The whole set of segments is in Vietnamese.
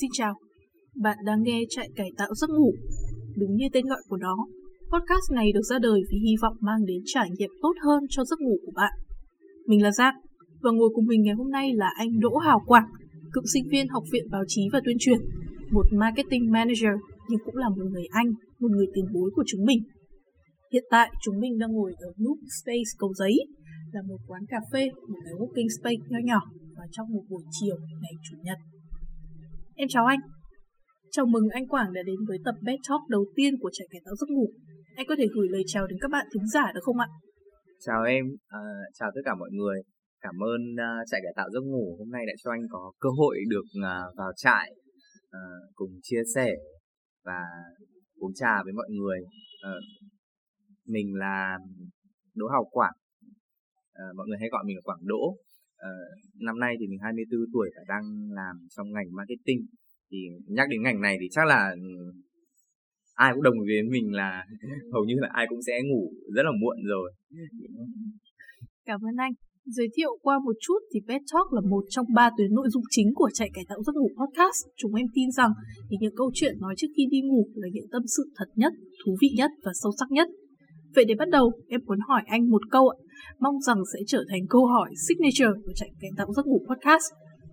Xin chào, bạn đang nghe trại Cải Tạo Giấc Ngủ. Đúng như tên gọi của nó, podcast này được ra đời vì hy vọng mang đến trải nghiệm tốt hơn cho giấc ngủ của bạn. Mình là Giang, và ngồi cùng mình ngày hôm nay là anh Đỗ Hào Quảng, cựu sinh viên Học viện Báo chí và Tuyên truyền, một marketing manager nhưng cũng là một người Anh, một người tiền bối của chúng mình. Hiện tại chúng mình đang ngồi ở Nook Space Cầu Giấy, là một quán cà phê, một cái working space nho nhỏ và trong một buổi chiều ngày Chủ nhật. Em chào anh. Chào mừng anh Quảng đã đến với tập Bed Talk đầu tiên của Chạy Cải Tạo Giấc Ngủ. Anh có thể gửi lời chào đến các bạn thính giả được không ạ? Chào em, à, chào tất cả mọi người. Cảm ơn à, uh, trại Cải Tạo Giấc Ngủ hôm nay đã cho anh có cơ hội được uh, vào trại uh, cùng chia sẻ và uống trà với mọi người. Uh, mình là Đỗ Hào Quảng, uh, mọi người hay gọi mình là Quảng Đỗ. Uh, năm nay thì mình 24 tuổi và đang làm trong ngành marketing. Thì nhắc đến ngành này thì chắc là ừ, ai cũng đồng ý với mình là hầu như là ai cũng sẽ ngủ rất là muộn rồi. Cảm ơn anh. Giới thiệu qua một chút thì Pet Talk là một trong ba tuyến nội dung chính của chạy cải tạo giấc ngủ podcast. Chúng em tin rằng thì những câu chuyện nói trước khi đi ngủ là những tâm sự thật nhất, thú vị nhất và sâu sắc nhất. Vậy để bắt đầu, em muốn hỏi anh một câu ạ. Mong rằng sẽ trở thành câu hỏi signature của trại cải tạo giấc ngủ podcast.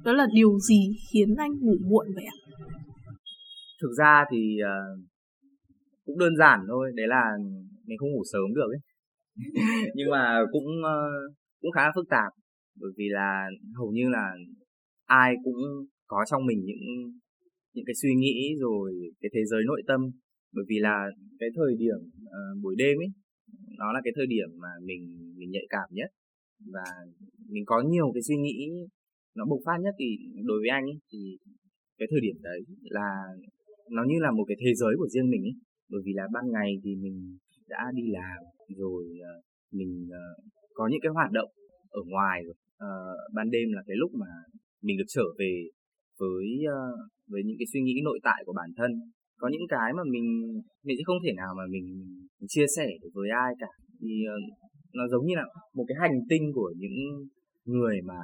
Đó là điều gì khiến anh ngủ muộn vậy ạ? Thực ra thì uh, cũng đơn giản thôi, đấy là mình không ngủ sớm được ấy. Nhưng mà cũng uh, cũng khá là phức tạp bởi vì là hầu như là ai cũng có trong mình những những cái suy nghĩ rồi cái thế giới nội tâm bởi vì là cái thời điểm uh, buổi đêm ấy nó là cái thời điểm mà mình mình nhạy cảm nhất. Và mình có nhiều cái suy nghĩ nó bộc phát nhất thì đối với anh ấy, thì cái thời điểm đấy là nó như là một cái thế giới của riêng mình ấy. Bởi vì là ban ngày thì mình đã đi làm rồi ờ, mình ờ, có những cái hoạt động ở ngoài rồi. À, ban đêm là cái lúc mà mình được trở về với với những cái suy nghĩ nội tại của bản thân có những cái mà mình mình sẽ không thể nào mà mình, mình chia sẻ được với ai cả. Thì ờ, nó giống như là một cái hành tinh của những người mà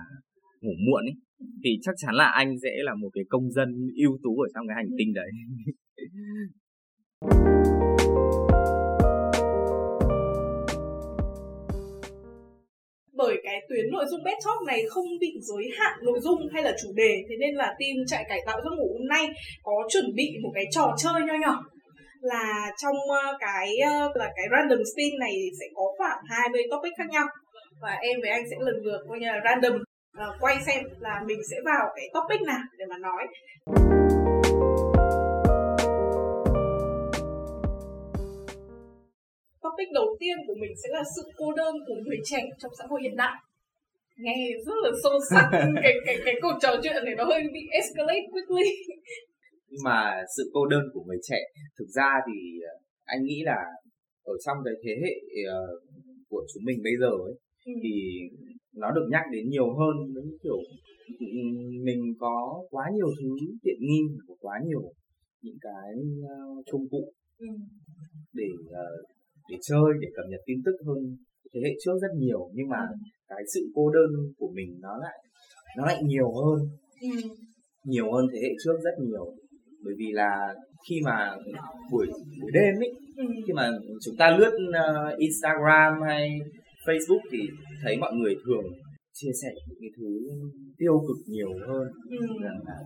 ngủ muộn ấy. Thì chắc chắn là anh sẽ là một cái công dân ưu tú ở trong cái hành tinh đấy. bởi cái tuyến nội dung bed talk này không bị giới hạn nội dung hay là chủ đề. Thế nên là team chạy cải tạo giấc ngủ hôm nay có chuẩn bị một cái trò chơi nho nhỏ. Là trong ờ, cái ờ, là cái random spin này sẽ có khoảng 20 topic khác nhau. Và em với anh sẽ lần lượt coi như là random. Uh, quay xem là mình sẽ vào cái topic nào để mà nói. Topic đầu tiên của mình sẽ là sự cô đơn của người trẻ trong xã hội hiện đại nghe rất là sâu sắc cái cái cái cuộc trò chuyện này nó hơi bị escalate quickly nhưng mà sự cô đơn của người trẻ thực ra thì ờ, anh nghĩ là ở trong cái thế hệ uh, của chúng mình bây giờ ấy ừ. thì nó được nhắc đến nhiều hơn những kiểu mình có quá nhiều thứ tiện nghi có quá nhiều những cái uh, công cụ ừ. để uh, để chơi để cập nhật tin tức hơn thế hệ trước rất nhiều nhưng mà ừ. cái sự cô đơn của mình nó lại nó lại nhiều hơn ừ. nhiều hơn thế hệ trước rất nhiều bởi vì là khi mà buổi buổi đêm ấy ừ. khi mà chúng ta lướt uh, Instagram hay Facebook thì thấy mọi người thường chia sẻ những cái thứ tiêu cực nhiều hơn ừ. rằng là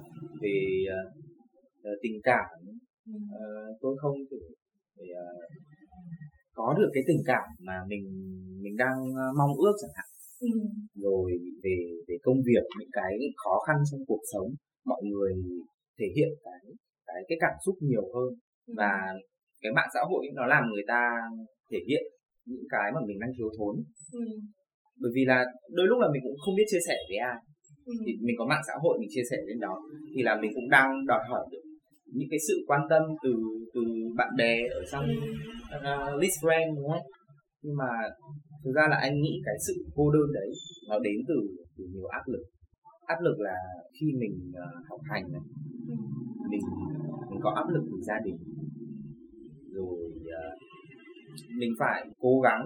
về uh, tình cảm uh, tôi không thể để, uh, có được cái tình cảm mà mình mình đang ờ, mong ước chẳng hạn ừ. rồi về về công việc những cái khó khăn trong cuộc sống mọi người thể hiện cái cái cái cảm xúc nhiều hơn ừ. và cái mạng xã hội nó làm người ta thể hiện những cái mà mình đang thiếu thốn ừ. bởi vì là đôi lúc là mình cũng không biết chia sẻ với ai ừ. thì mình có mạng xã hội mình chia sẻ lên đó thì là mình cũng đang đòi hỏi được những cái sự quan tâm từ từ bạn bè ở trong uh, list friend đúng không? Nhưng mà thực ra là anh nghĩ cái sự cô đơn đấy nó đến từ từ nhiều áp lực. Áp lực là khi mình uh, học hành này mình mình có áp lực từ gia đình rồi uh, mình phải cố gắng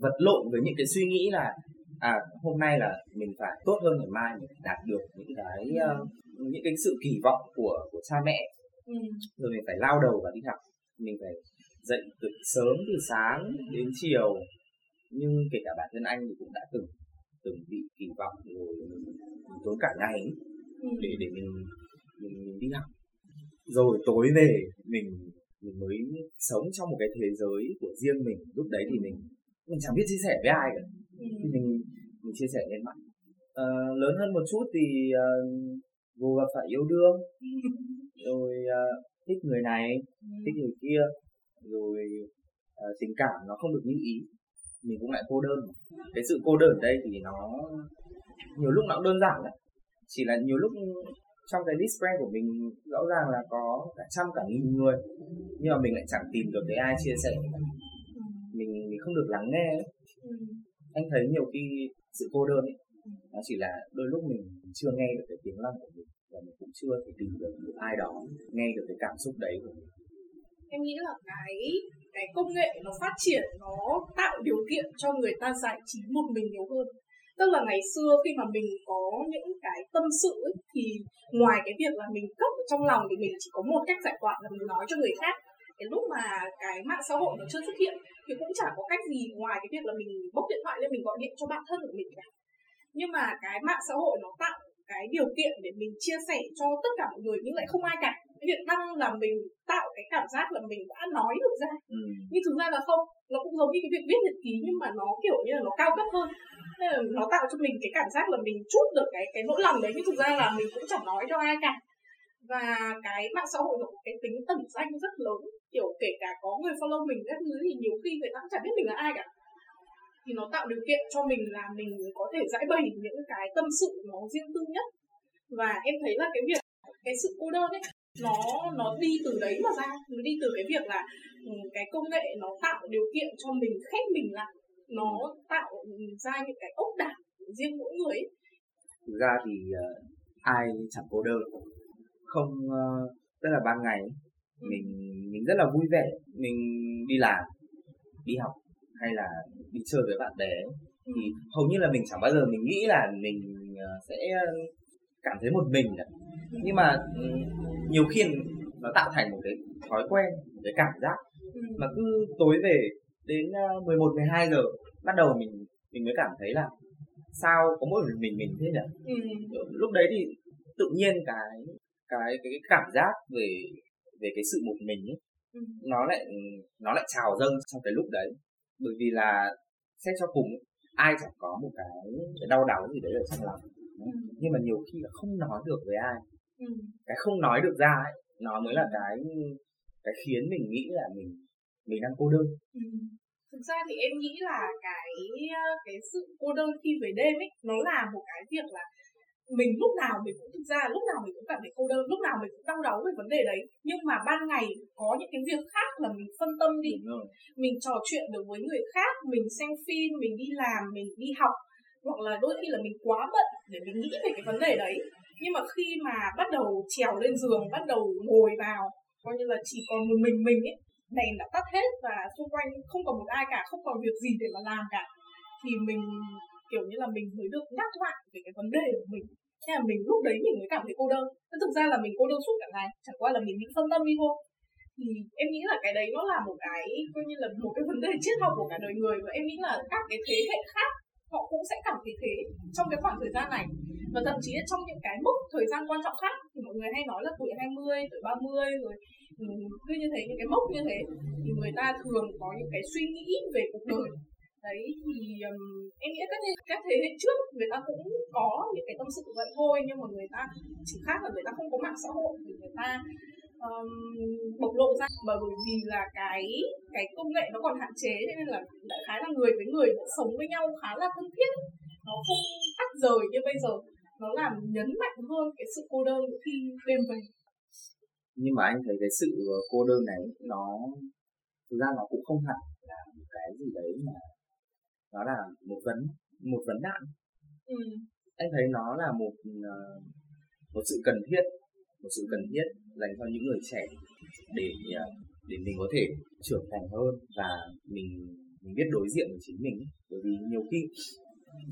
vật lộn với những cái suy nghĩ là à hôm nay là mình phải tốt hơn ngày mai mình đạt được những cái uh, những cái sự kỳ vọng của của cha mẹ ừ. rồi mình phải lao đầu vào đi học. Mình phải dậy từ sớm từ sáng đến chiều. Nhưng kể cả bản thân anh thì cũng đã từng từng bị kỳ vọng rồi mình, mình tốn cả ngày Ừ. để để mình, mình mình đi học. Rồi tối về mình mình mới sống trong một cái thế giới của riêng mình. Lúc đấy thì mình mình chẳng biết chia sẻ với ai cả. Ừ. thì mình mình chia sẻ lên mạng Ờ, lớn hơn một chút thì uh, vô gặp phải yêu đương rồi ờ, thích người này thích người kia rồi ờ, tình cảm nó không được như ý. Mình cũng lại cô đơn. Mà. cái sự cô đơn ở đây thì nó nhiều lúc nó cũng đơn giản lắm chỉ là nhiều lúc trong cái list friend của mình rõ ràng là có cả trăm cả nghìn người. Nhưng mà mình lại chẳng tìm được cái ai chia sẻ. Mình mình không được lắng nghe ấy. Ừ. anh thấy nhiều khi sự cô đơn ấy nó chỉ là đôi lúc mình chưa nghe được cái tiếng lòng của mình và mình cũng chưa thể tìm được một ai đó nghe được cái cảm xúc đấy của mình. Em nghĩ là cái cái công nghệ nó phát triển nó tạo điều kiện cho người ta giải trí một mình nhiều hơn. Tức là ngày xưa khi mà mình có những cái tâm sự ấy, thì ngoài cái việc là mình cất trong lòng thì mình chỉ có một cách giải tỏa là mình nói cho người khác. Cái lúc mà cái mạng xã hội nó chưa xuất hiện thì cũng chả có cách gì ngoài cái việc là mình bốc điện thoại lên mình gọi điện cho bạn thân của mình cả. Nhưng mà cái mạng xã hội nó tạo cái điều kiện để mình chia sẻ cho tất cả mọi người nhưng lại không ai cả. Cái việc đăng là mình tạo cái cảm giác là mình đã nói được ra. Ừ. nhưng thực ra là không nó cũng giống như cái việc viết nhật ký nhưng mà nó kiểu như là nó cao cấp hơn. Nên là nó tạo cho mình cái cảm giác là mình chút được cái cái nỗi lòng đấy nhưng thực ra là mình cũng chẳng nói cho ai cả. Và cái mạng xã hội nó có cái tính ẩn danh rất lớn kiểu kể cả có người follow mình các thứ thì nhiều khi người ta cũng chẳng biết mình là ai cả thì nó tạo điều kiện cho mình là mình có thể giải bày những cái tâm sự nó riêng tư nhất. Và em thấy là cái việc cái sự cô đơn ấy nó nó đi từ đấy mà ra. Nó đi từ cái việc là ừ, cái công nghệ nó tạo điều kiện cho mình khép mình lại. Nó tạo ra những cái ốc đảo riêng mỗi người ấy. thực ra thì ờ, ai chẳng cô đơn. Không ờ, tức là ban ngày Ừ. mình mình rất là vui vẻ. Mình đi làm đi học hay là đi chơi với bạn bè ấy, Ừ. thì hầu như là mình chẳng bao giờ mình nghĩ là mình ờ, sẽ cảm thấy một mình cả. nhưng mà ừ, nhiều khi nó tạo thành một cái thói quen một cái cảm giác Ừ. mà cứ tối về đến ờ, 11 12 giờ bắt đầu mình mình mới cảm thấy là sao có mỗi mình mình mình thế nhỉ Ừ. lúc đấy thì tự nhiên cái cái cái, cái cảm giác về về cái sự một mình ấy, Ừ. nó lại nó lại trào dâng trong cái lúc đấy bởi vì là xét cho cùng ai chẳng có một cái, cái đau đáu gì đấy ở trong lòng Ừ. nhưng mà nhiều khi là không nói được với ai Ừ. cái không nói được ra ấy, nó mới là cái cái khiến mình nghĩ là mình mình đang cô đơn Ừ. Thực ra thì em nghĩ là cái cái sự cô đơn khi về đêm ấy nó là một cái việc là mình lúc nào mình cũng thực ra lúc nào mình cũng cảm thấy cô đơn lúc nào mình cũng đau đáu về vấn đề đấy. Nhưng mà ban ngày có những cái việc khác là mình phân tâm đi. Mình trò chuyện được với người khác mình xem phim mình đi làm mình đi học. Hoặc là đôi khi là mình quá bận để mình nghĩ về cái vấn đề đấy. Nhưng mà khi mà bắt đầu trèo lên giường bắt đầu ngồi vào coi như là chỉ còn một mình mình ấy đèn đã tắt hết và xung quanh không còn một ai cả không còn việc gì để mà làm cả thì mình kiểu như là mình mới được nhắc lại về cái vấn đề của mình thế là mình lúc đấy mình mới cảm thấy cô đơn. Thế thực ra là mình cô đơn suốt cả ngày chẳng qua là mình bị phân tâm đi thôi. Thì em nghĩ là cái đấy nó là một cái coi như là một cái vấn đề triết học của cả đời người và em nghĩ là các cái thế hệ khác họ cũng sẽ cảm thấy thế trong cái khoảng thời gian này. Và thậm chí là trong những cái mốc thời gian quan trọng khác thì mọi người hay nói là tuổi 20, tuổi 30 rồi ừ, cứ như thế những cái mốc như thế thì người ta thường có những cái suy nghĩ về cuộc đời đấy thì um, em nghĩ các thế, các thế hệ trước người ta cũng có những cái tâm sự vậy thôi nhưng mà người ta chỉ khác là người ta không có mạng xã hội thì người ta um, bộc lộ ra. Bởi vì là cái cái công nghệ nó còn hạn chế cho nên là đại khái là người với người vẫn sống với nhau khá là thân thiết. Nó không tách rời như bây giờ. Nó làm nhấn mạnh hơn cái sự cô đơn khi đêm về. Nhưng mà anh thấy cái sự ờ, cô đơn này nó thực ra nó cũng không hẳn là một cái gì đấy mà nó là một vấn một vấn nạn ừ. anh thấy nó là một ờ, một sự cần thiết một sự cần thiết dành cho những người trẻ để ờ, để mình có thể trưởng thành hơn và mình mình biết đối diện với chính mình bởi vì nhiều khi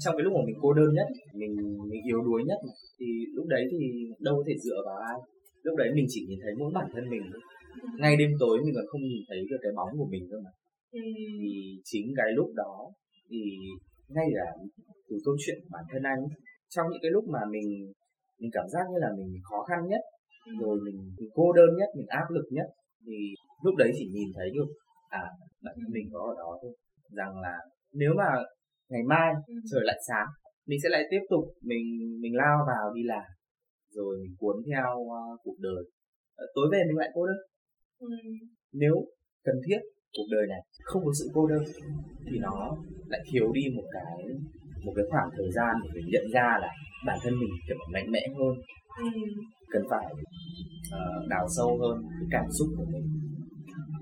trong cái lúc mà mình cô đơn nhất mình mình yếu đuối nhất thì lúc đấy thì đâu có thể dựa vào ai. Lúc đấy mình chỉ nhìn thấy mỗi bản thân mình thôi. Ngay đêm tối mình còn không nhìn thấy được cái bóng của mình cơ mà. Ừ. thì chính cái lúc đó thì ngay cả từ câu chuyện của bản thân anh trong những cái lúc mà mình mình cảm giác như là mình khó khăn nhất rồi mình, mình cô đơn nhất mình áp lực nhất thì lúc đấy chỉ nhìn thấy được à bản thân mình có ở đó thôi. Rằng là nếu mà ngày mai Ừ. trời lại sáng mình sẽ lại tiếp tục mình mình lao vào đi làm rồi mình cuốn theo uh, cuộc đời. Ờ, tối về mình lại cô đơn. Ừ. nếu cần thiết cuộc đời này không có sự cô đơn thì nó lại thiếu đi một cái một cái khoảng thời gian để mình nhận ra là bản thân mình cần phải mạnh mẽ hơn. Ừ. cần phải ờ, đào sâu hơn cái cảm xúc của mình.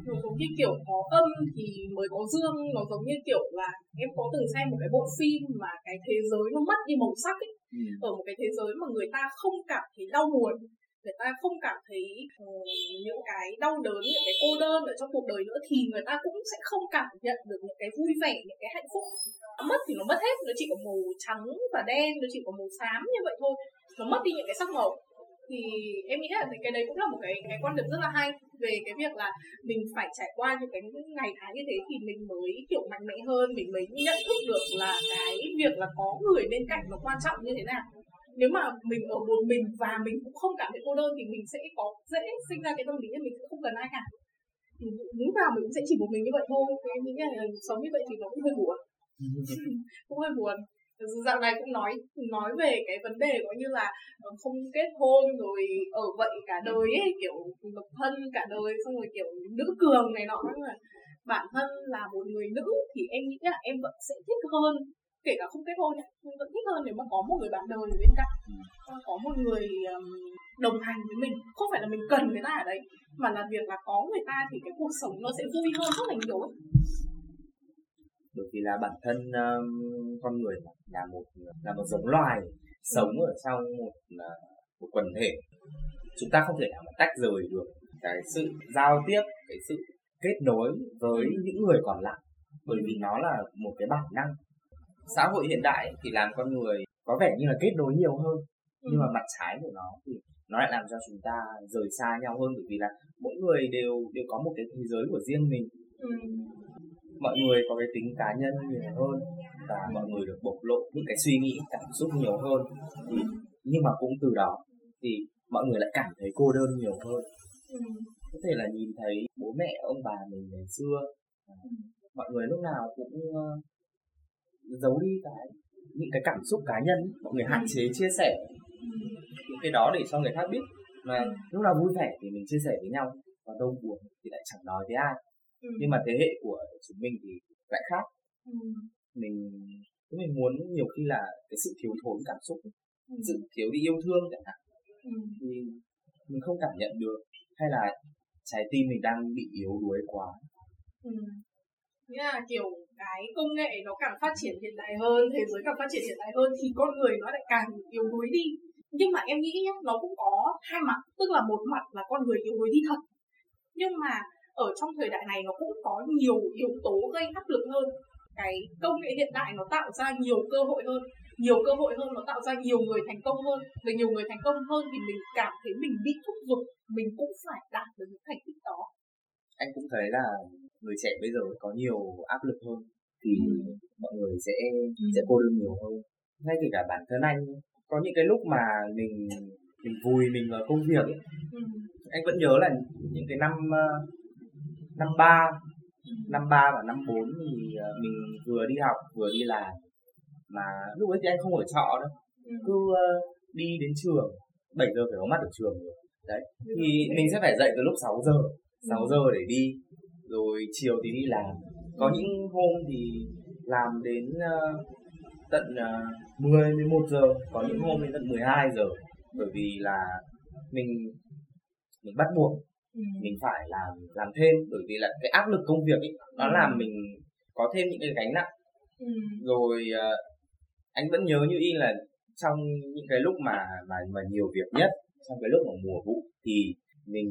Nó giống như kiểu có âm thì mới có dương nó giống như kiểu là em có từng xem một cái bộ phim mà cái thế giới nó mất đi màu sắc ấy. Ở một cái thế giới mà người ta không cảm thấy đau buồn người ta không cảm thấy uh, những cái đau đớn những cái cô đơn ở trong cuộc đời nữa thì người ta cũng sẽ không cảm nhận được những cái vui vẻ những cái hạnh phúc. Nó mất thì nó mất hết nó chỉ có màu trắng và đen nó chỉ có màu xám như vậy thôi. Nó mất đi những cái sắc màu. Thì em nghĩ là cái đấy cũng là một cái cái quan điểm rất là hay về cái việc là mình phải trải qua những cái ngày tháng như thế thì mình mới kiểu mạnh mẽ hơn mình mới nhận thức được là cái việc là có người bên cạnh nó quan trọng như thế nào nếu mà mình ở một mình và mình cũng không cảm thấy cô đơn thì mình sẽ có dễ sinh ra cái tâm lý là mình không cần ai cả. Thì lúc nào mình cũng sẽ chỉ một mình như vậy thôi. Em nghĩ là sống như vậy thì nó cũng hơi buồn. Cũng hơi buồn. Dạo này cũng nói nói về cái vấn đề có như là ờ, không kết hôn rồi ở vậy cả đời ấy kiểu độc thân cả đời xong rồi kiểu nữ cường này nọ. Nhưng mà bản thân là một người nữ thì em nghĩ là em vẫn sẽ thích hơn kể cả không kết hôn nhá em vẫn thích hơn nếu mà có một người bạn đời ở bên cạnh. Ờ, có một người đồng hành với mình. Không phải là mình cần người ta ở đấy mà là việc là có người ta thì cái cuộc sống nó sẽ vui hơn rất là nhiều ấy. bởi vì là bản thân um, con người là một là một giống loài sống ở trong một uh, một quần thể. Chúng ta không thể nào mà tách rời được cái sự giao tiếp cái sự kết nối với những người còn lại bởi vì nó là một cái bản năng xã hội hiện đại thì làm con người có vẻ như là kết nối nhiều hơn. Nhưng mà mặt trái của nó thì nó lại làm cho chúng ta rời xa nhau hơn bởi vì là mỗi người đều đều có một cái thế giới của riêng mình. Ừ. mọi người có cái tính cá nhân nhiều hơn và mọi người được bộc lộ những cái suy nghĩ cảm xúc nhiều hơn. Thì, nhưng mà cũng từ đó thì mọi người lại cảm thấy cô đơn nhiều hơn. Ừ. có thể là nhìn thấy bố mẹ ông bà mình ngày xưa à, mọi người lúc nào cũng ờ, giấu đi cái những cái cảm xúc cá nhân mọi người hạn chế chia sẻ những cái đó để cho người khác biết mà lúc nào vui vẻ thì mình chia sẻ với nhau và đâu buồn thì lại chẳng nói với ai Ừ. nhưng mà thế hệ của chúng mình thì lại khác Ừ. mình mình muốn nhiều khi là cái sự thiếu thốn cảm xúc Ừ. sự thiếu đi yêu thương chẳng hạn Ừ. thì mình không cảm nhận được hay là trái tim mình đang bị yếu đuối quá Ừ. Nghĩa là kiểu cái công nghệ nó càng phát triển hiện đại hơn, thế giới càng phát triển hiện đại hơn thì con người nó lại càng yếu đuối đi. Nhưng mà em nghĩ nhá, nó cũng có hai mặt, tức là một mặt là con người yếu đuối đi thật. Nhưng mà ở trong thời đại này nó cũng có nhiều yếu tố gây áp lực hơn. Cái công nghệ hiện đại nó tạo ra nhiều cơ hội hơn, nhiều cơ hội hơn nó tạo ra nhiều người thành công hơn. Và nhiều người thành công hơn thì mình cảm thấy mình bị thúc giục, mình cũng phải đạt được những thành tích đó anh cũng thấy là người trẻ bây giờ có nhiều áp lực hơn thì Ừ. mọi người sẽ sẽ cô đơn nhiều hơn. Ngay kể cả bản thân anh có những cái lúc mà mình mình vùi mình vào công việc ấy, Ừ. anh vẫn nhớ là những cái năm ờ, năm ba năm ba và năm bốn thì ờ, mình vừa đi học vừa đi làm. Mà lúc ấy thì anh không ở trọ đâu Ừ. cứ ờ, đi đến trường 7 giờ phải có mặt ở trường rồi. Đấy thì mình sẽ phải dậy từ lúc 6 giờ 6 giờ để đi rồi chiều thì đi làm có những hôm thì làm đến ờ, tận uh, 10 11 giờ có những hôm đến tận 12 giờ bởi vì là mình mình bắt buộc Ừ. mình phải làm làm thêm bởi vì là cái áp lực công việc ấy nó Ừ. làm mình có thêm những cái gánh nặng Ừ. rồi ờ, anh vẫn nhớ như y là trong những cái lúc mà mà mà nhiều việc nhất trong cái lúc mà mùa vụ thì mình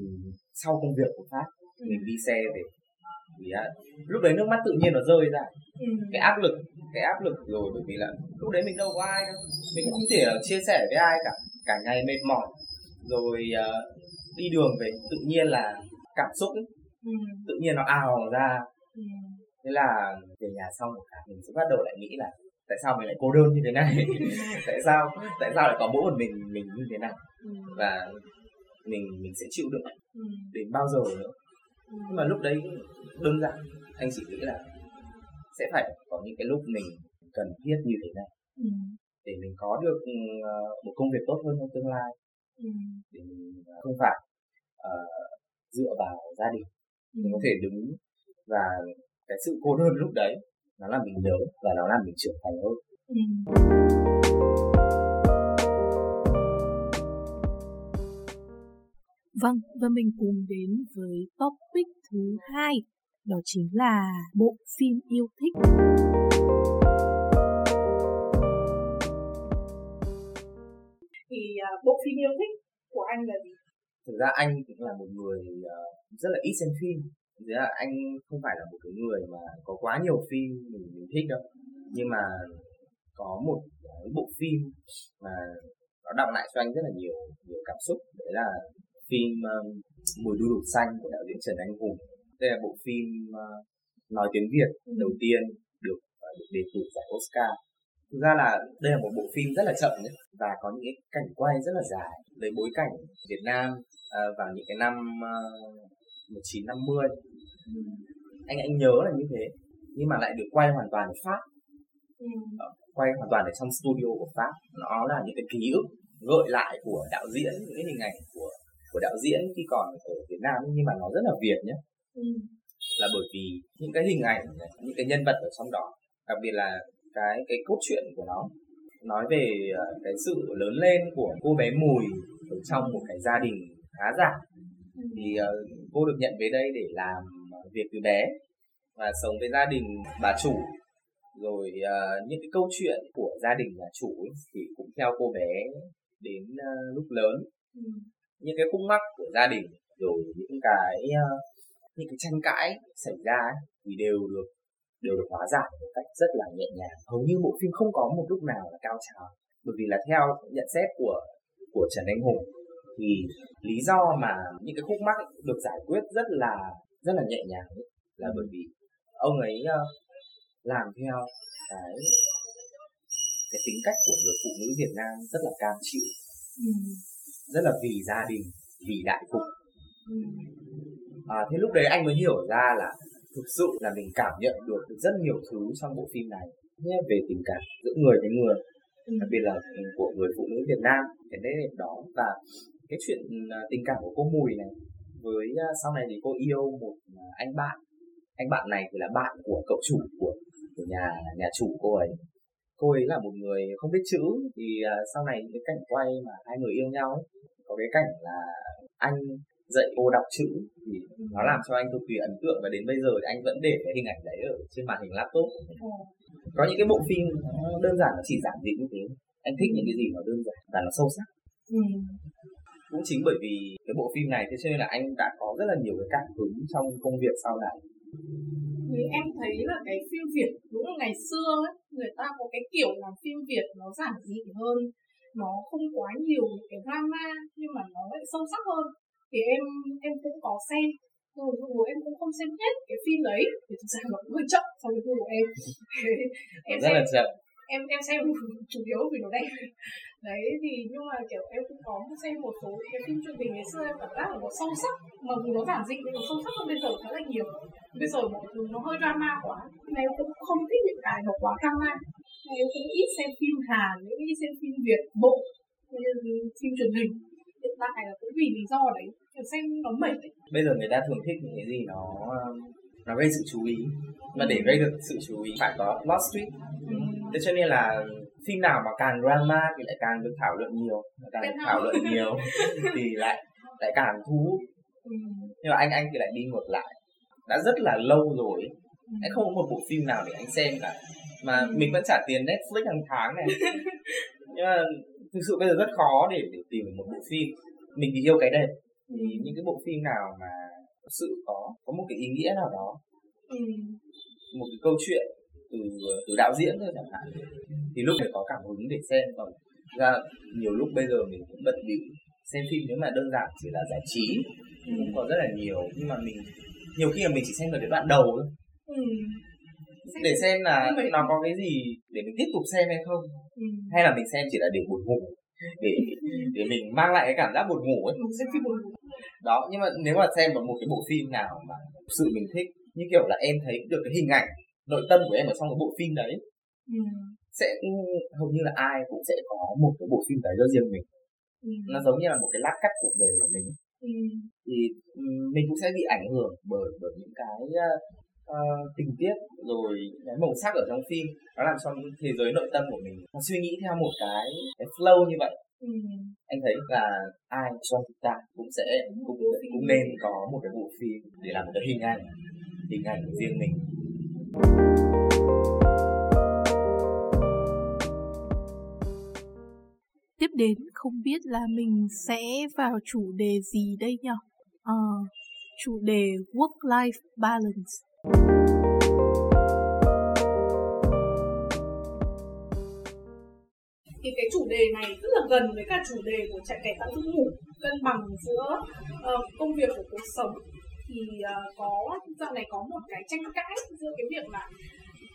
sau công việc một phát Ừ. mình đi xe về vì là lúc đấy nước mắt tự nhiên nó rơi ra ừ. cái áp lực cái áp lực rồi bởi vì là lúc đấy mình đâu có ai đâu mình cũng không thể chia sẻ với ai cả cả ngày mệt mỏi rồi uh, đi đường về tự nhiên là cảm xúc ấy, Ừ. tự nhiên nó ào ra Ừ. thế là về nhà xong một cái mình sẽ bắt đầu lại nghĩ là tại sao mình lại cô đơn như thế này tại sao tại sao lại có mỗi một mình mình như thế này Ừ. và mình mình sẽ chịu đựng Ừ. đến bao giờ nữa Ừ. nhưng mà lúc đấy đơn giản anh chỉ nghĩ là sẽ phải có những cái lúc mình cần thiết như thế này Ừ. để mình có được ừ, một công việc tốt hơn trong tương lai Ừ. để mình không phải ờ, dựa vào gia đình Ừ. mình có thể đứng và cái sự cô đơn lúc đấy nó làm mình nhớ và nó làm mình trưởng thành hơn Ừ. Vâng, và mình cùng đến với topic thứ hai, đó chính là bộ phim yêu thích. Thì uh, bộ phim yêu thích của anh là gì? thực ra anh cũng là một người ờ, rất là ít xem phim Thế là anh không phải là một cái người mà có quá nhiều phim mình, mình thích đâu nhưng mà có một cái bộ phim mà nó đọng lại cho anh rất là nhiều nhiều cảm xúc đấy là phim um, mùi đu đủ xanh của đạo diễn Trần Anh Hùng. Đây là bộ phim uh, nói tiếng Việt đầu tiên được uh, được đề cử giải Oscar. Thực ra là đây là một bộ phim rất là chậm nhé và có những cái cảnh quay rất là dài. Lấy bối cảnh Việt Nam à, vào những cái năm uh, 1950 anh anh nhớ là như thế nhưng mà lại được quay hoàn toàn ở Pháp. Ừ. quay hoàn toàn ở trong studio của Pháp. Nó là những cái ký ức gợi lại của đạo diễn những cái hình ảnh của của đạo diễn khi còn ở Việt Nam nhưng mà nó rất là Việt nhé Ừ. là bởi vì những cái hình ảnh những cái nhân vật ở trong đó đặc biệt là cái cái cốt truyện của nó nói về ờ, cái sự lớn lên của cô bé mùi ở trong một cái gia đình khá giả Ừ. thì ờ, cô được nhận về đây để làm việc từ bé và sống với gia đình bà chủ rồi ờ, những cái câu chuyện của gia đình nhà chủ ấy, thì cũng theo cô bé đến lúc lớn Ừ những cái khúc mắc của gia đình rồi những cái ờ, những cái tranh cãi xảy ra ấy, thì đều được đều được hóa giải một cách rất là nhẹ nhàng hầu như bộ phim không có một lúc nào là cao trào bởi vì là theo nhận xét của của Trần Anh Hùng thì lý do mà những cái khúc mắc được giải quyết rất là rất là nhẹ nhàng ấy, là bởi vì ông ấy ờ, làm theo cái cái tính cách của người phụ nữ Việt Nam rất là cam chịu Ừ rất là vì gia đình vì đại cục Ừ. à, thế lúc đấy anh mới hiểu ra là thực sự là mình cảm nhận được rất nhiều thứ trong bộ phim này Nhé, về tình cảm giữa người với người Ừ. đặc biệt là của người phụ nữ Việt Nam. Cái nét đẹp đó và cái chuyện à, tình cảm của cô Mùi này. Với à, sau này thì cô yêu một à, anh bạn. Anh bạn này thì là bạn của cậu chủ của của nhà nhà chủ cô ấy cô ấy là một người không biết chữ thì à, sau này những cái cảnh quay mà hai người yêu nhau ấy, có cái cảnh là anh dạy cô đọc chữ thì nó làm cho anh cực kỳ ấn tượng. Và đến bây giờ thì anh vẫn để cái hình ảnh đấy ở trên màn hình laptop. Có những cái bộ phim nó đơn giản nó chỉ giản dị như thế. Anh thích những cái gì nó đơn giản và nó sâu sắc. Ừ. cũng chính bởi vì cái bộ phim này thế cho nên là anh đã có rất là nhiều cái cảm hứng trong công việc sau này. Thì em thấy là cái phim Việt đúng là ngày xưa ấy, người ta có cái kiểu làm phim Việt nó giản dị hơn nó không quá nhiều cái drama nhưng mà nó lại sâu sắc hơn. Thì em em cũng có xem. Rồi dù em cũng không xem hết cái phim đấy thì thực ra nó cũng hơi chậm so với của em. Em rất xem là chậm em em xem chủ yếu vì nó đẹp. Đấy, thì nhưng mà, kiểu, em cũng có xem một số cái phim truyền hình ngày xưa, em cảm giác là nó sâu sắc. Mà dù nó giản dị, nhưng nó sâu sắc hơn bây giờ khá là nhiều. Bây giờ mọi thứ nó hơi drama quá. Nên em cũng không thích những cái nó quá drama. Nên em cũng ít xem phim Hàn cũng ít xem phim Việt, bộ phim truyền hình. Hiện tại là cũng vì lý do đấy, kiểu, xem nó mệt ấy. bây giờ người ta thường thích những cái gì nó nó gây sự chú ý mà để gây được sự chú ý phải có plot twist. Thế cho nên là phim nào mà càng drama thì lại càng được thảo luận nhiều càng được thảo luận nhiều thì lại lại càng thu hút. Ừ. nhưng mà anh anh thì lại đi ngược lại. Đã rất là lâu rồi anh không có một bộ phim nào để anh xem cả. Mà mình vẫn trả tiền Netflix hàng tháng này. Nhưng mà thực sự bây giờ rất khó để để tìm một bộ phim. Mình thì yêu cái đẹp thì những cái bộ phim nào mà sự có có một cái ý nghĩa nào đó. Ừ. một cái câu chuyện từ từ đạo diễn thôi chẳng hạn. Thì lúc này có cảm hứng để xem. Còn ra nhiều lúc bây giờ mình cũng bận bịu xem phim nếu mà đơn giản chỉ là giải trí ừ. cũng có rất là nhiều. Nhưng mà mình nhiều khi là mình chỉ xem được cái đoạn đầu thôi. Ừ. để xem là nó có cái gì để mình tiếp tục xem hay không. Ừ. hay là mình xem chỉ là để buồn ngủ để để mình mang lại cái cảm giác buồn ngủ ấy. Xem phim buồn ngủ đó nhưng mà nếu mà xem một, một cái bộ phim nào mà sự mình thích như kiểu là em thấy được cái hình ảnh nội tâm của em ở trong cái bộ phim đấy ừ. sẽ hầu như là ai cũng sẽ có một cái bộ phim đấy cho riêng mình ừ. nó giống như là một cái lát cắt cuộc đời của mình ừ. thì mình cũng sẽ bị ảnh hưởng bởi bởi những cái uh, tình tiết rồi cái màu sắc ở trong phim nó làm cho thế giới nội tâm của mình nó suy nghĩ theo một cái cái flow như vậy Ừ. anh thấy là ai trong chúng ta cũng sẽ cũng cũng nên có một cái bộ phim để làm một cái hình ảnh hình ảnh của riêng mình. Tiếp đến không biết là mình sẽ vào chủ đề gì đây nhỉ à, chủ đề work life balance thì cái chủ đề này rất là gần với cả chủ đề của trại cải tạo giấc ngủ cân bằng giữa uh, công việc của cuộc sống. Thì uh, có dạo này có một cái tranh cãi giữa cái việc là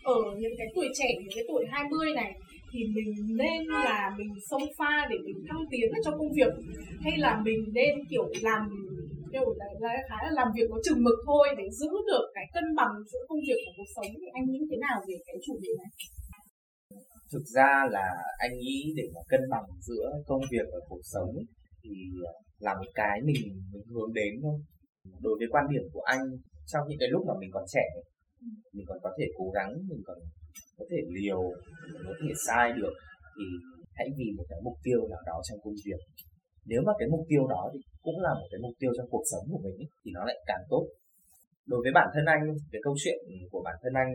ở những cái tuổi trẻ những cái tuổi 20 này thì mình nên là mình xông pha để mình thăng tiến cho công việc hay là mình nên kiểu làm kiểu là, là khá là làm việc có chừng mực thôi để giữ được cái cân bằng giữa công việc và cuộc sống. Thì anh nghĩ thế nào về cái chủ đề này? Thực ra là anh nghĩ để mà cân bằng giữa công việc và cuộc sống thì ờ, là một cái mình mình hướng đến thôi. Đối với quan điểm của anh trong những cái lúc mà mình còn trẻ mình còn có thể cố gắng mình còn có thể liều mình có thể sai được thì hãy vì một cái mục tiêu nào đó trong công việc. Nếu mà cái mục tiêu đó thì cũng là một cái mục tiêu trong cuộc sống của mình ấy, thì nó lại càng tốt. Đối với bản thân anh cái câu chuyện của bản thân anh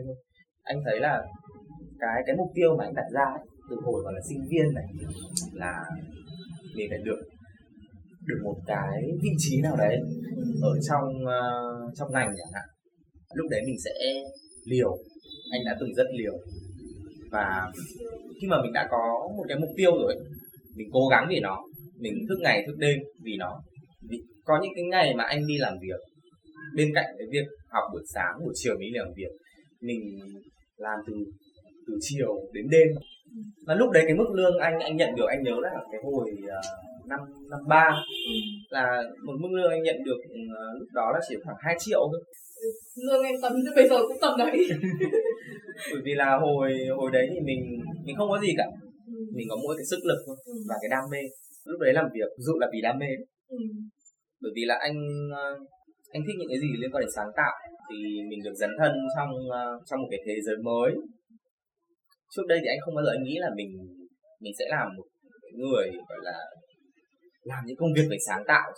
anh thấy là cái cái mục tiêu mà anh đặt ra ấy, từ hồi còn là sinh viên này là mình phải được được một cái vị trí nào đấy ở trong uh, trong ngành chẳng hạn. Lúc đấy mình sẽ liều anh đã từng rất liều. Và khi mà mình đã có một cái mục tiêu rồi mình cố gắng vì nó mình thức ngày thức đêm vì nó. Vì có những cái ngày mà anh đi làm việc bên cạnh cái việc học buổi sáng buổi chiều mình làm việc mình làm từ từ chiều đến đêm. Và lúc đấy cái mức lương anh anh nhận được anh nhớ là cái hồi uh, năm năm ba là một mức lương anh nhận được uh, lúc đó là chỉ khoảng 2 triệu thôi. Lương em tầm bây giờ cũng tầm đấy. Bởi vì là hồi hồi đấy thì mình mình không có gì cả. Mình có mỗi cái sức lực thôi ừ. và cái đam mê. Lúc đấy làm việc dụ là vì đam mê. Ừ. bởi vì là anh uh, anh thích những cái gì liên quan đến sáng tạo. Thì mình được dấn thân trong trong một cái thế giới mới trước đây thì anh không bao giờ anh nghĩ là mình mình sẽ làm một người gọi là làm những công việc về sáng tạo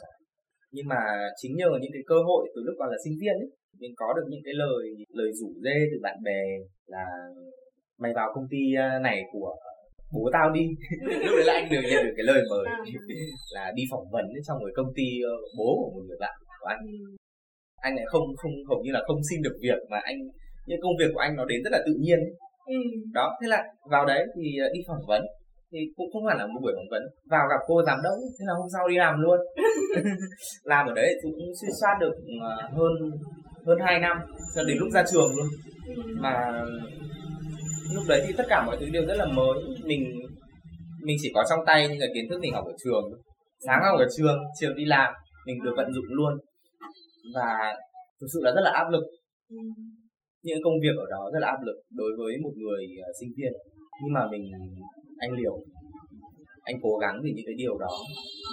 nhưng mà chính nhờ những cái cơ hội từ lúc còn là sinh viên ấy mình có được những cái lời lời rủ dê từ bạn bè là mày vào công ty này của bố tao đi lúc đấy là anh được nhận được cái lời mời à. là đi phỏng vấn trong một công ty ờ, bố của một người bạn của anh ừ. anh lại không không hầu như là không xin được việc mà anh những công việc của anh nó đến rất là tự nhiên ấy ừ. đó thế là vào đấy thì ờ, đi phỏng vấn. Thì cũng không hẳn là một buổi phỏng vấn. Vào gặp cô giám đốc thế là hôm sau đi làm luôn. Làm ở đấy cũng suy soát được ờ, hơn hơn 2 năm cho đến lúc ra trường luôn. Ừ. mà lúc đấy thì tất cả mọi thứ đều rất là mới. Mình mình chỉ có trong tay những cái kiến thức mình học ở trường. Sáng học ở trường chiều đi làm mình được vận dụng luôn. Và thực sự là rất là áp lực những công việc ở đó rất là áp lực đối với một người uh, sinh viên. Nhưng mà mình anh liều anh cố gắng vì những cái điều đó.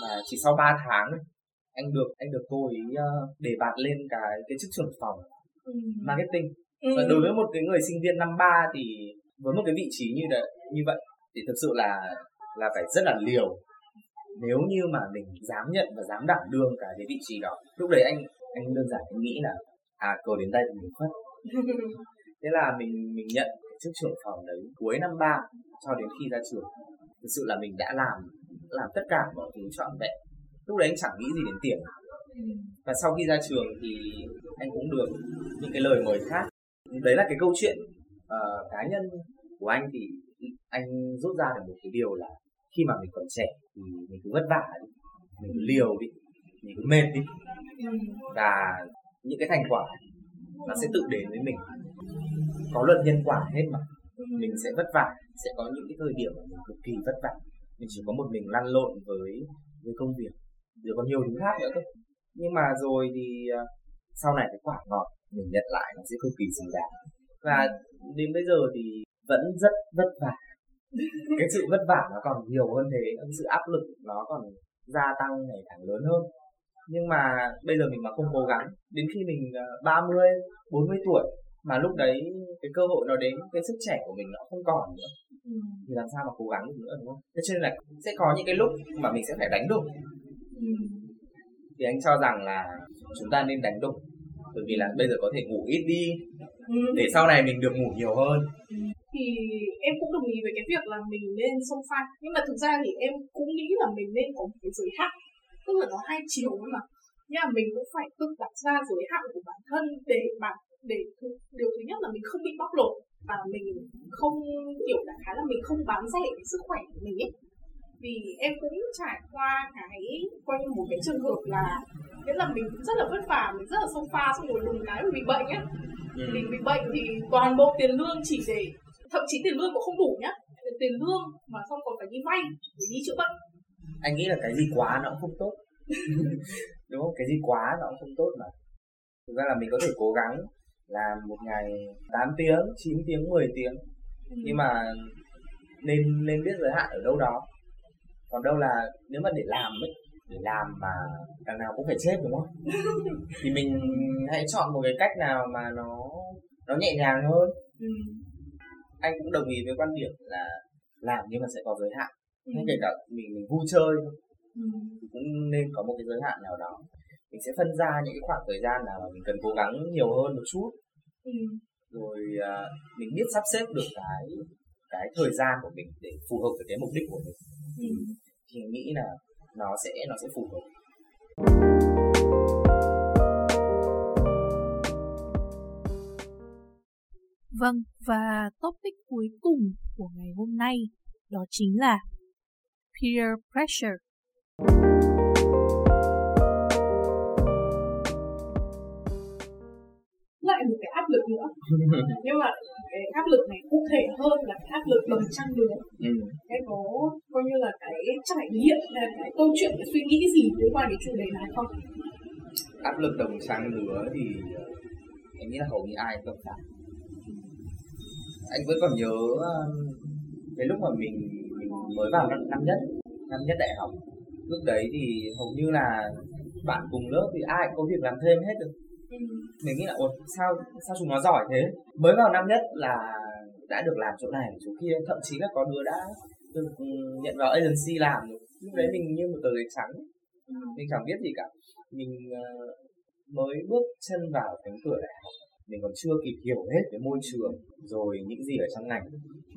Và chỉ sau 3 tháng anh được anh được cô ấy uh, đề bạt lên cái cái chức trưởng phòng ừ. marketing. Ừ. và đối với một cái người sinh viên năm ba thì với một cái vị trí như vậy như vậy thì thực sự là là phải rất là liều. Nếu như mà mình dám nhận và dám đảm đương cái cái vị trí đó. Lúc đấy anh anh đơn giản anh nghĩ là à cờ đến tay thì mình phất thế là mình mình nhận chức trưởng phòng đấy cuối năm ba cho đến khi ra trường. Thực sự là mình đã làm làm tất cả mọi thứ trọn vẹn. Lúc đấy anh chẳng nghĩ gì đến tiền. Và sau khi ra trường thì anh cũng được những cái lời mời khác. Đấy là cái câu chuyện uh, cá nhân của anh thì anh rút ra được một cái điều là khi mà mình còn trẻ thì mình cứ vất vả đi mình cứ liều đi mình cứ mệt đi. Và những cái thành quả nó sẽ tự đến với mình. Có luật nhân quả hết mà. Mình sẽ vất vả. Sẽ có những cái thời điểm mà mình cực kỳ vất vả. Mình chỉ có một mình lăn lộn với với công việc. Rồi còn nhiều thứ khác nữa cơ. Nhưng mà rồi thì à, sau này cái quả ngọt mình nhận lại nó sẽ cực kỳ xứng đáng và đến bây giờ thì vẫn rất vất vả. Cái sự vất vả nó còn nhiều hơn thế. Cái sự áp lực nó còn gia tăng ngày càng lớn hơn nhưng mà bây giờ mình mà không cố gắng đến khi mình 30, ờ, 40 tuổi mà lúc đấy cái cơ hội nó đến cái sức trẻ của mình nó không còn nữa ừ. thì làm sao mà cố gắng được nữa đúng không thế cho nên là sẽ có những cái lúc mà mình sẽ phải đánh đục ừ. thì anh cho rằng là chúng ta nên đánh đục bởi vì là bây giờ có thể ngủ ít đi ừ. để sau này mình được ngủ nhiều hơn ừ. thì em cũng đồng ý với cái việc là mình nên xông pha nhưng mà thực ra thì em cũng nghĩ là mình nên có một cái giới hạn tức là nó hai chiều mà. Nhưng mà mình cũng phải tự đặt ra giới hạn của bản thân để bản để điều thứ nhất là mình không bị bóc lột và mình không kiểu đại khái là mình không bán rẻ sức khỏe của mình ấy. Vì em cũng trải qua cái coi như một cái trường hợp là nghĩa là mình rất là vất vả mình rất là sông pha xong rồi đùng cái bị bệnh ấy ừ. mình bị bệnh thì toàn bộ tiền lương chỉ để thậm chí tiền lương cũng không đủ nhá. Tiền lương mà xong còn phải đi vay để đi chữa bệnh anh nghĩ là cái gì quá nó cũng không tốt. Đúng không? Cái gì quá nó cũng không tốt mà. Thực ra là mình có thể cố gắng làm một ngày 8 tiếng 9 tiếng 10 tiếng. Ừ. nhưng mà nên nên biết giới hạn ở đâu đó. Còn đâu là nếu mà để làm ấy để làm mà đằng nào cũng phải chết đúng không? Thì mình hãy chọn một cái cách nào mà nó nó nhẹ nhàng hơn. Ừ. anh cũng đồng ý với quan điểm là làm nhưng mà sẽ có giới hạn ừ. kể cả mình mình vui chơi ừ. cũng nên có một cái giới hạn nào đó mình sẽ phân ra những cái khoảng thời gian nào mà mình cần cố gắng nhiều hơn một chút ừ. rồi uh, mình biết sắp xếp được cái cái thời gian của mình để phù hợp với cái mục đích của mình ừ. thì nghĩ là nó sẽ nó sẽ phù hợp Vâng, và topic cuối cùng của ngày hôm nay đó chính là peer pressure. lại một cái áp lực nữa nhưng mà cái áp lực này cụ thể hơn là cái áp lực đồng trang lứa ừ. em có coi như là cái trải nghiệm là cái câu chuyện cái suy nghĩ gì liên quan đến chủ đề này không áp lực đồng trang lứa thì ờ, em nghĩ là hầu như ai cũng phải anh vẫn còn nhớ cái lúc mà mình mới vào năm, năm nhất năm nhất đại học. Lúc đấy thì hầu như là bạn cùng lớp thì ai cũng có việc làm thêm hết được ừ. mình nghĩ là ôi sao sao chúng nó giỏi thế? Mới vào năm nhất là đã được làm chỗ này chỗ kia thậm chí là có đứa đã được nhận vào agency làm rồi. Lúc đấy mình như một tờ giấy trắng. Ừ. mình chẳng biết gì cả. Mình ờ, mới bước chân vào cánh cửa đại học mình còn chưa kịp hiểu hết cái môi trường rồi những gì ở trong ngành.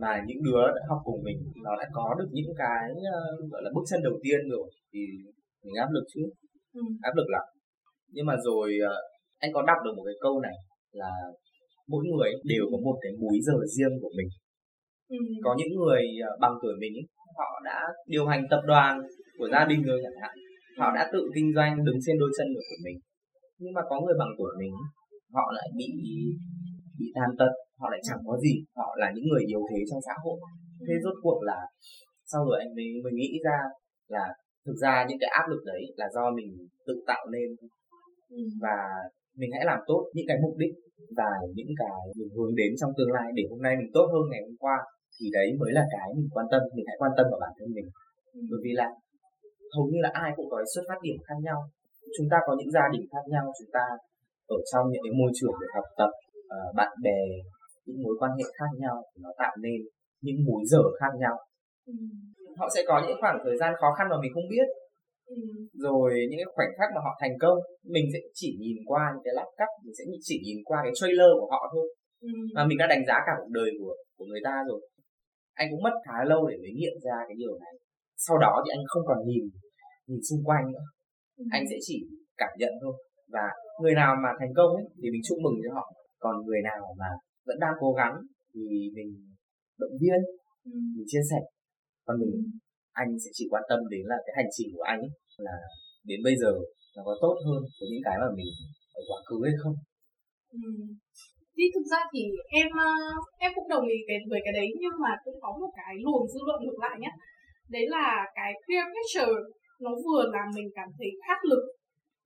Mà những đứa đã học cùng mình nó lại có được những cái uh, gọi là bước chân đầu tiên rồi thì mình áp lực chứ. Ừ. áp lực lắm. Nhưng mà rồi uh, anh có đọc được một cái câu này là mỗi người đều có một cái múi giờ riêng của mình. Ừ. có những người uh, bằng tuổi mình họ đã điều hành tập đoàn của gia đình rồi chẳng hạn. Họ đã tự kinh doanh đứng trên đôi chân của mình. Nhưng mà có người bằng tuổi mình họ lại bị bị tàn tật họ lại chẳng có gì họ là những người yếu thế trong xã hội thế rốt cuộc là sau rồi anh mới mới nghĩ ra là thực ra những cái áp lực đấy là do mình tự tạo nên ừ. và mình hãy làm tốt những cái mục đích và những cái mình hướng đến trong tương lai để hôm nay mình tốt hơn ngày hôm qua thì đấy mới là cái mình quan tâm mình hãy quan tâm vào bản thân mình ừ. bởi vì là hầu như là ai cũng có xuất phát điểm khác nhau chúng ta có những gia đình khác nhau chúng ta ở trong những cái môi trường để học tập uh, bạn bè những mối quan hệ khác nhau nó tạo nên những múi giờ khác nhau ừ. họ sẽ có những khoảng thời gian khó khăn mà mình không biết ừ. rồi những cái khoảnh khắc mà họ thành công mình sẽ chỉ nhìn qua những cái lát cắt mình sẽ chỉ nhìn qua cái trailer của họ thôi ừ. mà mình đã đánh giá cả cuộc đời của của người ta rồi anh cũng mất khá lâu để mới nghiệm ra cái điều này sau đó thì anh không còn nhìn nhìn xung quanh nữa ừ. anh sẽ chỉ cảm nhận thôi và người nào mà thành công ấy thì mình chúc mừng cho họ. Còn người nào mà vẫn đang cố gắng thì mình động viên ừ. mình chia sẻ. Còn mình anh sẽ chỉ quan tâm đến là cái hành trình của anh ấy, là đến bây giờ nó có tốt hơn của những cái mà mình ở quá khứ hay không. Ừ. thì thực ra thì em ờ, em cũng đồng ý cái với cái đấy nhưng mà cũng có một cái luồng dư luận ngược lại nhé đấy là cái peer pressure nó vừa làm mình cảm thấy áp lực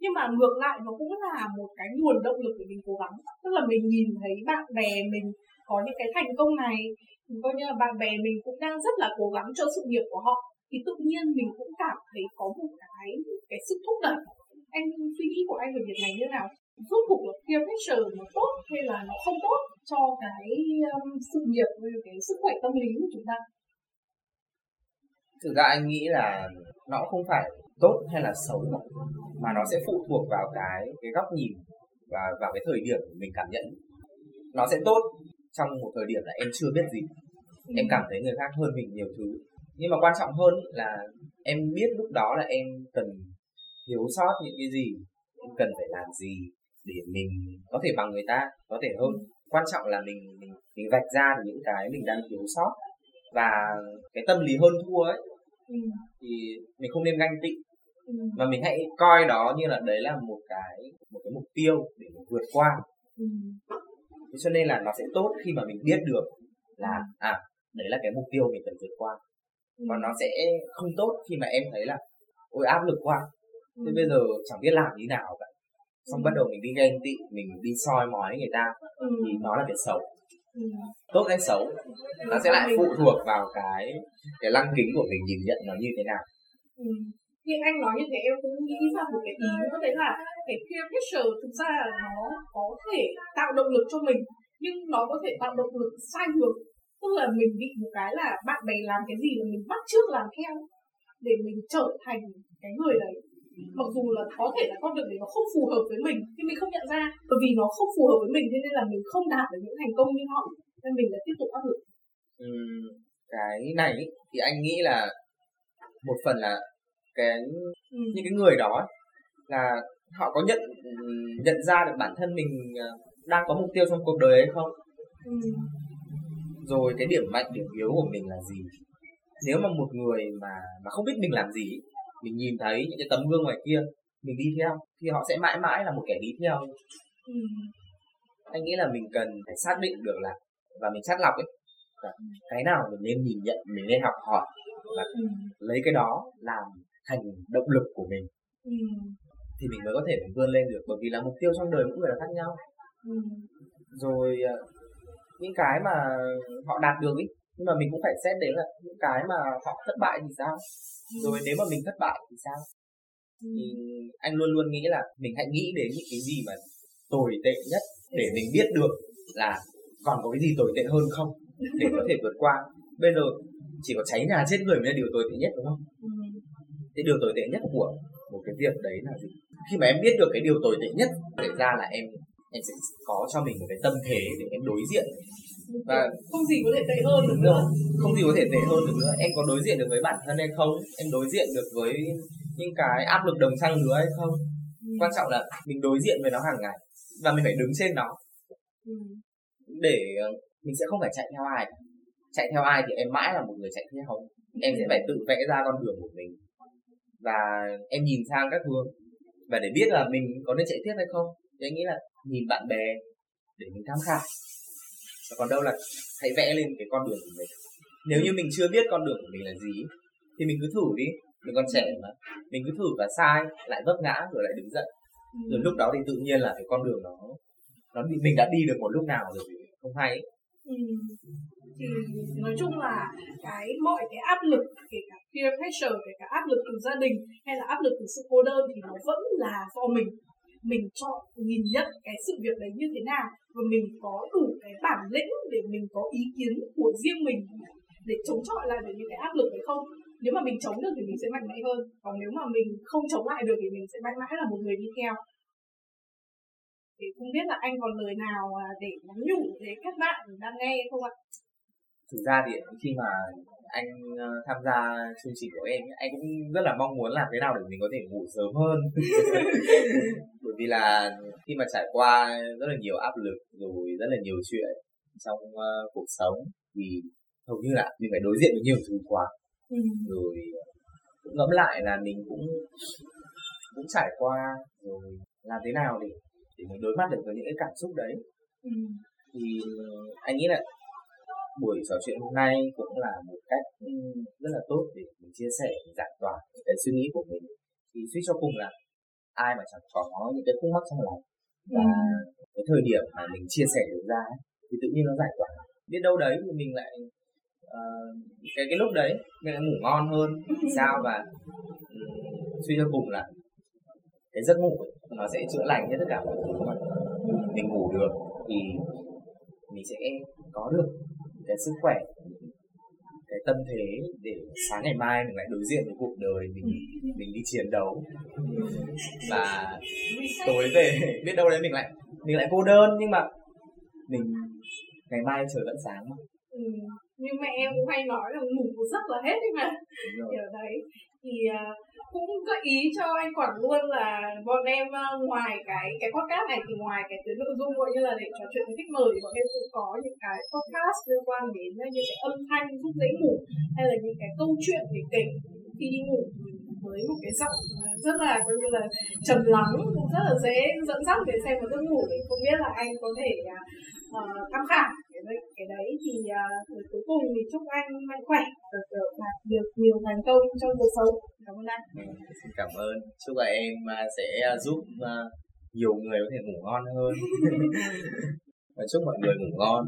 nhưng mà ngược lại nó cũng là một cái nguồn động lực để mình cố gắng. Tức là mình nhìn thấy bạn bè mình có những cái thành công này coi như là bạn bè mình cũng đang rất là cố gắng cho sự nghiệp của họ. Thì tự nhiên mình cũng cảm thấy có một cái cái sức thúc đẩy. Anh suy nghĩ của anh về việc này như nào? Rốt cuộc là peer pressure nó tốt hay là nó không tốt cho cái um, sự nghiệp với cái sức khỏe tâm lý của chúng ta? Thực ra anh nghĩ là nó không phải tốt hay là xấu mà nó sẽ phụ thuộc vào cái cái góc nhìn và vào cái thời điểm mình cảm nhận. Nó sẽ tốt trong một thời điểm là em chưa biết gì. Ừ. em cảm thấy người khác hơn mình nhiều thứ. Nhưng mà quan trọng hơn là em biết lúc đó là em cần thiếu sót những cái gì em cần phải làm gì để mình có thể bằng người ta có thể hơn. Quan trọng là mình mình, mình vạch ra những cái mình đang thiếu sót. Và cái tâm lý hơn thua ấy ừ. thì mình không nên ganh tị. Ừ. mà mình hãy coi đó như là đấy là một cái một cái mục tiêu để mình vượt qua. Ừ. cho nên là nó sẽ tốt khi mà mình biết được là à đấy là cái mục tiêu mình cần vượt qua. Ừ. còn nó sẽ không tốt khi mà em thấy là ôi áp lực quá. Thế bây giờ chẳng biết làm như nào cả. Xong bắt đầu mình đi ghen tị mình đi soi mói người ta thì nó là cái xấu tốt hay xấu? Nó sẽ lại phụ thuộc vào cái cái lăng kính của mình nhìn nhận nó như thế nào. Ừ. anh nói như thế, em cũng nghĩ ra một cái ý nữa, đấy là cái peer pressure thực ra là nó có thể tạo động lực cho mình, nhưng nó có thể tạo động lực sai hướng tức là mình bị một cái là bạn bè làm cái gì là mình bắt trước làm theo để mình trở thành cái người đấy mặc dù là có thể là con đường đấy nó không phù hợp với mình nhưng mình không nhận ra. Bởi vì nó không phù hợp với mình thế nên là mình không đạt được những thành công như họ. Nên mình lại tiếp tục áp lực. Ừ, cái này thì anh nghĩ là một phần là cái ừ. những cái người đó là họ có nhận nhận ra được bản thân mình ờ, đang có mục tiêu trong cuộc đời hay không? Ừ. rồi cái điểm mạnh điểm yếu của mình là gì? Nếu mà một người mà mà không biết mình làm gì mình nhìn thấy những cái tấm gương ngoài kia mình đi theo thì họ sẽ mãi mãi là một kẻ đi theo ừ. anh nghĩ là mình cần phải xác định được là và mình chắt lọc ấy cái nào mình nên nhìn nhận mình nên học hỏi và ừ. lấy cái đó làm thành động lực của mình ừ. thì mình mới có thể vươn lên được bởi vì là mục tiêu trong đời mỗi người là khác nhau ừ. rồi ờ, những cái mà họ đạt được ý nhưng mà mình cũng phải xét đến là những cái mà họ thất bại thì sao? Rồi nếu mà mình thất bại thì sao? Ừ. thì anh luôn luôn nghĩ là mình hãy nghĩ đến những cái gì mà tồi tệ nhất để mình biết được là còn có cái gì tồi tệ hơn không để có thể vượt qua. Bây giờ chỉ có cháy nhà chết người mới là điều tồi tệ nhất đúng không? Ừ. cái điều tồi tệ nhất của một cái việc đấy là gì? Khi mà em biết được cái điều tồi tệ nhất xảy ra là em em sẽ có cho mình một cái tâm thế để em đối diện và không gì có thể tệ hơn được nữa. Không gì có thể tệ hơn được nữa. Em có đối diện được với bản thân hay không? Em đối diện được với những cái áp lực đồng trang lứa hay không? Ừ. quan trọng là mình đối diện với nó hàng ngày và mình phải đứng trên nó. Ừ. để ờ, mình sẽ không phải chạy theo ai. Chạy theo ai thì em mãi là một người chạy theo. Em sẽ phải tự vẽ ra con đường của mình. Và em nhìn sang các hướng. Và để biết là mình có nên chạy tiếp hay không thì anh nghĩ là nhìn bạn bè để mình tham khảo Dạ, còn đâu là hãy vẽ lên cái con đường của mình. Nếu như mình chưa biết con đường của mình là gì thì mình cứ thử đi. Mình còn trẻ mà. Mình cứ thử và sai lại vấp ngã rồi lại đứng dậy. Rồi lúc đó thì tự nhiên là cái con đường đó nó đi, mình đã đi được một lúc nào rồi không hay ừ. thì nói chung là cái mọi cái áp lực kể cả peer pressure kể cả áp lực từ gia đình hay là áp lực từ sự cô đơn thì nó vẫn là do mình mình chọn nhìn nhận cái sự việc đấy như thế nào và mình có đủ cái bản lĩnh để mình có ý kiến của riêng mình để chống chọi lại được những cái áp lực đấy không? Nếu mà mình chống được thì mình sẽ mạnh mẽ hơn, còn nếu mà mình không chống lại được thì mình sẽ mãi mãi là một người đi theo. Thì không biết là anh còn lời nào à, để nhắn nhủ để các bạn đang nghe không ạ? Thực ra thì khi mà anh ờ, tham gia chương trình của em anh cũng rất là mong muốn làm thế nào để mình có thể ngủ sớm hơn bởi vì là khi mà trải qua rất là nhiều áp lực rồi rất là nhiều chuyện trong uh, cuộc sống thì hầu như là mình phải đối diện với nhiều thứ quá ừ. rồi cũng ngẫm lại là mình cũng cũng trải qua rồi làm thế nào để để mình đối mặt được với những cái cảm xúc đấy ừ. thì anh nghĩ là buổi trò chuyện hôm nay cũng là một cách rất là tốt để mình chia sẻ giải tỏa cái suy nghĩ của mình. Thì suy cho cùng là ai mà chẳng có những cái khúc mắc trong lòng và ừ. cái thời điểm mà mình chia sẻ được ra thì tự nhiên nó giải tỏa. Biết đâu đấy thì mình lại uh, cái cái lúc đấy mình lại ngủ ngon hơn sao và um, suy cho cùng là cái giấc ngủ ấy, nó sẽ chữa lành hết tất cả mọi thứ mà mình ngủ được thì mình sẽ có được cái sức khỏe, cái tâm thế để sáng ngày mai mình lại đối diện với cuộc đời mình mình đi chiến đấu và tối về, biết đâu đấy mình lại mình lại cô đơn, nhưng mà mình, ngày mai trời vẫn sáng mà. Ừ nhưng mà em cũng hay nói là ngủ một giấc là hết đấy mà. Kiểu đấy. Thì uh, cũng gợi ý cho anh quản luôn là bọn em uh, ngoài cái cái podcast này thì ngoài cái tuyến nội dung gọi như là để trò chuyện với khách mời thì bọn em cũng có những cái podcast liên quan đến những cái âm thanh giúp dễ ngủ hay là những cái câu chuyện để kể khi đi ngủ với một cái giọng rất là coi như là trầm lắng rất là dễ dẫn dắt để xem một giấc ngủ. Thì không biết là anh có thể uh, tham khảo cái, cái đấy thì uh, cuối cùng thì chúc anh mạnh khỏe được đạt được nhiều thành công trong cuộc sống. Cảm ơn anh. Ừ, xin cảm ơn. Chúc là em uh, sẽ uh, giúp uh, nhiều người có thể ngủ ngon hơn. Và chúc mọi người ngủ ngon